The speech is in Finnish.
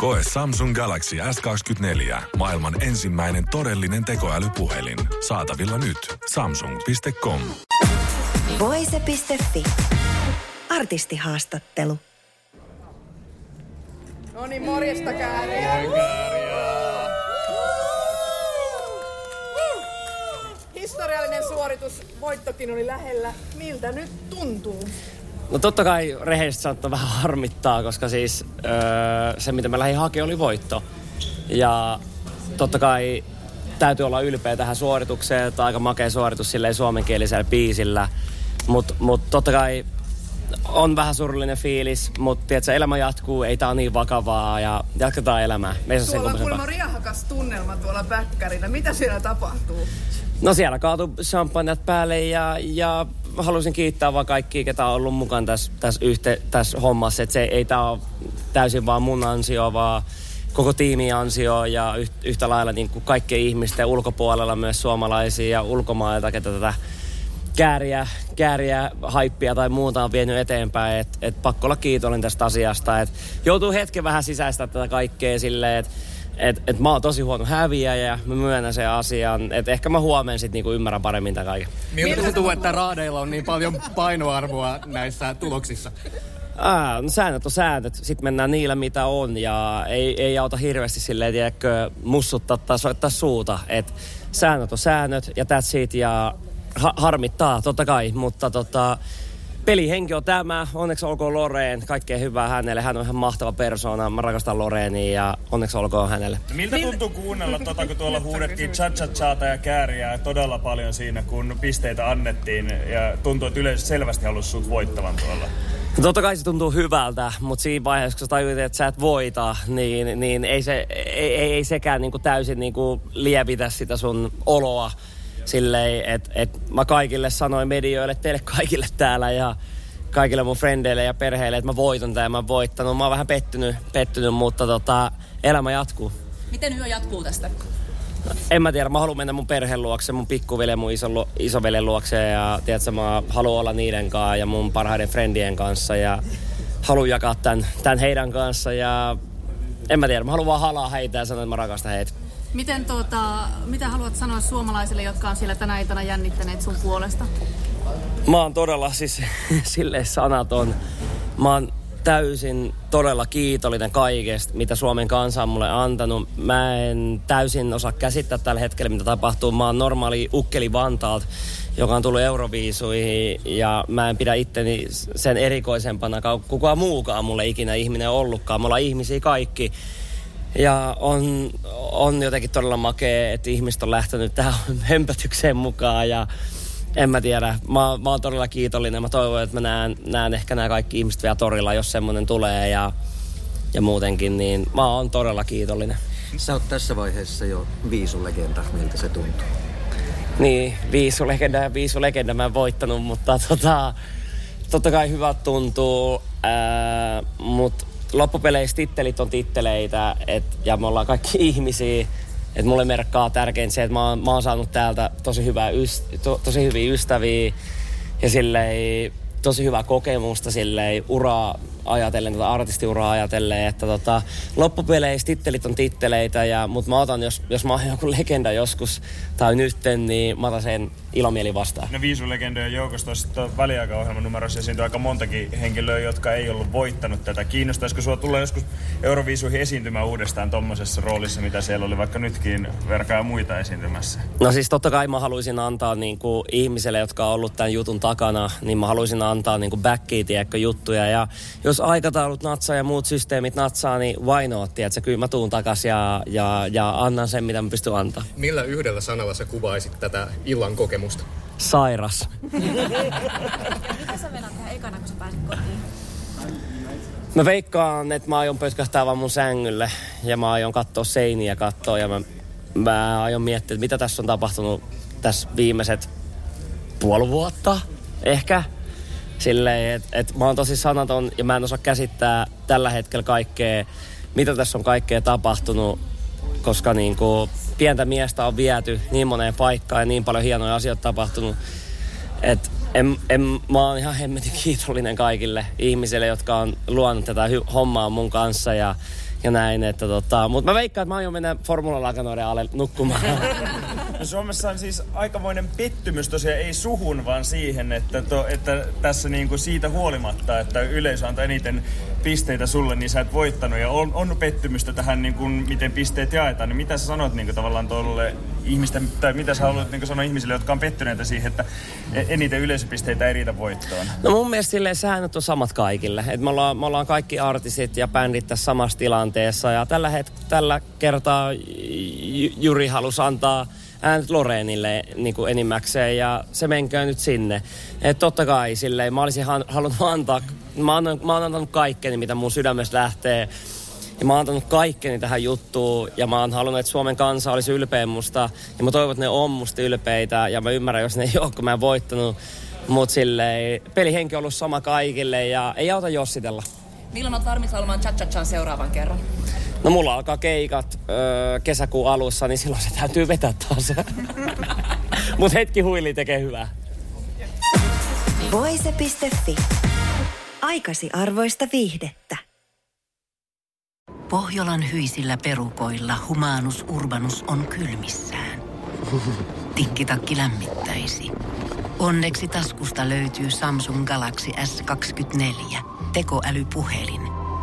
Koe Samsung Galaxy S24. Maailman ensimmäinen todellinen tekoälypuhelin. Saatavilla nyt. Samsung.com. Voise.fi. Artistihaastattelu. No niin, morjesta kääriä. Historiallinen suoritus, voittokin oli lähellä. Miltä nyt tuntuu? No totta kai rehellisesti saattaa vähän harmittaa, koska siis öö, se mitä mä lähdin hakemaan oli voitto. Ja totta kai täytyy olla ylpeä tähän suoritukseen, että aika makea suoritus silleen suomenkielisellä biisillä. Mutta mut totta kai on vähän surullinen fiilis, mutta tiedätkö, elämä jatkuu, ei tää ole niin vakavaa ja jatketaan elämää. Me tuolla on kuulemma riahakas tunnelma tuolla päkkärillä. Mitä siellä tapahtuu? No siellä kaatu champagnat päälle ja, ja haluaisin kiittää vaan kaikkia, ketä on ollut mukaan tässä, tässä, yhte, tässä hommassa. Että se ei tämä ole täysin vaan mun ansio, vaan koko tiimi ansio ja yhtä lailla niin kuin kaikkien ihmisten ulkopuolella myös suomalaisia ja ulkomailta, ketä tätä kääriä, kääriä, haippia tai muuta on vienyt eteenpäin. Et, et pakko olla kiitollinen tästä asiasta. Et joutuu hetken vähän sisäistä tätä kaikkea silleen, että et, et mä oon tosi huono häviäjä ja mä myönnän sen asian. Että ehkä mä huomenna sit niinku ymmärrän paremmin tämän kaiken. Miltä tuntuu, että raadeilla on niin paljon painoarvoa näissä tuloksissa? Ah, no säännöt on säännöt. Sitten mennään niillä, mitä on. Ja ei, ei auta hirveästi silleen, tiedätkö, mussuttaa tai soittaa suuta. Et säännöt on säännöt ja that's it. Ja ha- harmittaa, totta kai. Mutta tota, pelihenki on tämä. Onneksi olkoon Loreen. Kaikkea hyvää hänelle. Hän on ihan mahtava persoona. Mä rakastan Loreenia ja onneksi olkoon hänelle. Miltä tuntuu kuunnella tota, kun tuolla huudettiin cha cha ja kääriä todella paljon siinä, kun pisteitä annettiin. Ja tuntuu, että yleisö selvästi halusi sut voittavan tuolla. No totta kai se tuntuu hyvältä, mutta siinä vaiheessa, kun sä tajuit, että sä et voita, niin, niin ei, se, ei, ei, ei sekään niinku täysin niinku lievitä sitä sun oloa silleen, että et mä kaikille sanoin medioille, teille kaikille täällä ja kaikille mun frendeille ja perheille, että mä voitan tämän mä voittanut. Mä oon vähän pettynyt, pettynyt mutta tota, elämä jatkuu. Miten yö jatkuu tästä? En mä tiedä, mä haluan mennä mun perheen luokse, mun pikkuveli mun iso, isovelen luokse ja tiedätkö, mä haluan olla niiden kanssa ja mun parhaiden friendien kanssa ja haluan jakaa tämän, tämän heidän kanssa ja en mä tiedä, mä haluan vaan halaa heitä ja sanoa, että mä rakastan heitä. Miten tuota, mitä haluat sanoa suomalaisille, jotka on siellä tänä iltana jännittäneet sun puolesta? Mä oon todella siis silleen sanaton. Mä oon täysin todella kiitollinen kaikesta, mitä Suomen kansa on mulle antanut. Mä en täysin osaa käsittää tällä hetkellä, mitä tapahtuu. Mä oon normaali ukkeli Vantaalt, joka on tullut Euroviisuihin ja mä en pidä itteni sen erikoisempana kuin kukaan muukaan mulle ikinä ihminen ollutkaan. Me ollaan ihmisiä kaikki. Ja on, on jotenkin todella makea, että ihmiset on lähtenyt tähän hömpötykseen mukaan ja en mä tiedä. Mä, mä oon todella kiitollinen. Mä toivon, että mä näen, näen ehkä nämä kaikki ihmiset vielä torilla, jos semmoinen tulee ja, ja muutenkin, niin mä oon todella kiitollinen. Sä oot tässä vaiheessa jo viisulegenda, miltä se tuntuu? Niin, viisulegenda ja viisulegenda mä en voittanut, mutta tota, totta kai hyvä tuntuu, mutta loppupeleissä tittelit on titteleitä et, ja me ollaan kaikki ihmisiä. Et mulle merkkaa tärkein se, että mä mä oon saanut täältä tosi, hyvää to, tosi hyviä ystäviä ja silleen, tosi hyvää kokemusta silleen, uraa ajatellen, tätä artistiuraa ajatellen, että tota, loppupeleissä tittelit on titteleitä, ja, mutta mä otan, jos, jos mä oon joku legenda joskus tai nytten, niin mä otan sen ilomieli vastaan. No viisulegendojen joukossa tuossa väliaikaohjelman numerossa esiintyy aika montakin henkilöä, jotka ei ollut voittanut tätä. Kiinnostaisiko sua tulla joskus Euroviisuihin esiintymään uudestaan tuommoisessa roolissa, mitä siellä oli vaikka nytkin verkaa muita esiintymässä? No siis totta kai mä haluaisin antaa niin kuin ihmiselle, jotka on ollut tämän jutun takana, niin mä haluaisin antaa niin kuin backia, tiedätkö, juttuja. Ja jos aikataulut natsaa ja muut systeemit natsaa, niin why not, tiedätkö? Kyllä mä tuun takas ja, ja, ja annan sen, mitä mä pystyn antaa. Millä yhdellä sanalla sä kuvaisit tätä illan kokemusta? Sairas. Mitä sä venät tähän ekana, kun sä pääsit kotiin? Mä veikkaan, että mä aion pötkähtää vaan mun sängylle ja mä aion katsoa seiniä katsoa ja mä, mä aion miettiä, että mitä tässä on tapahtunut tässä viimeiset puoli vuotta ehkä. Silleen, että et mä oon tosi sanaton ja mä en osaa käsittää tällä hetkellä kaikkea, mitä tässä on kaikkea tapahtunut, koska niin kuin pientä miestä on viety niin moneen paikkaan ja niin paljon hienoja asioita tapahtunut. Että en, en, mä oon ihan hemmetin kiitollinen kaikille ihmisille, jotka on luonut tätä hy- hommaa mun kanssa ja, ja näin. Että tota, mutta mä veikkaan, että mä aion mennä Formula alle nukkumaan. Suomessa on siis aikamoinen pettymys tosiaan ei suhun, vaan siihen, että, to, että tässä niinku siitä huolimatta, että yleisö antaa eniten pisteitä sulle, niin sä et voittanut. Ja on, on pettymystä tähän, niin kuin, miten pisteet jaetaan. Niin mitä sä sanot niin kuin, tavallaan tuolle ihmisten, tai mitä sä haluat niin kuin, sanoa ihmisille, jotka on pettyneitä siihen, että eniten yleisöpisteitä ei riitä voittoon? No mun mielestä silleen säännöt on samat kaikille. Et me, ollaan, me ollaan kaikki artistit ja bändit tässä samassa tilanteessa. Ja tällä, het, tällä kertaa Juri halusi antaa äänet Loreenille niin kuin enimmäkseen ja se menköön nyt sinne. Et totta kai silleen, mä olisin halunnut antaa, mä oon, mä oon antanut kaikkeni mitä mun sydämestä lähtee. Ja mä oon antanut kaikkeni tähän juttuun ja mä oon halunnut, että Suomen kansa olisi ylpeä musta. Ja mä toivon, että ne on musta ylpeitä ja mä ymmärrän, jos ne ei ole, kun mä en voittanut. Mutta silleen, pelihenki on ollut sama kaikille ja ei auta jossitella. Milloin on valmis olemaan cha seuraavan kerran? No mulla alkaa keikat öö, kesäkuun alussa, niin silloin se täytyy vetää taas. Mut hetki huili tekee hyvää. Voise.fi. Aikasi arvoista viihdettä. Pohjolan hyisillä perukoilla humanus urbanus on kylmissään. Tikkitakki lämmittäisi. Onneksi taskusta löytyy Samsung Galaxy S24 tekoälypuhelin –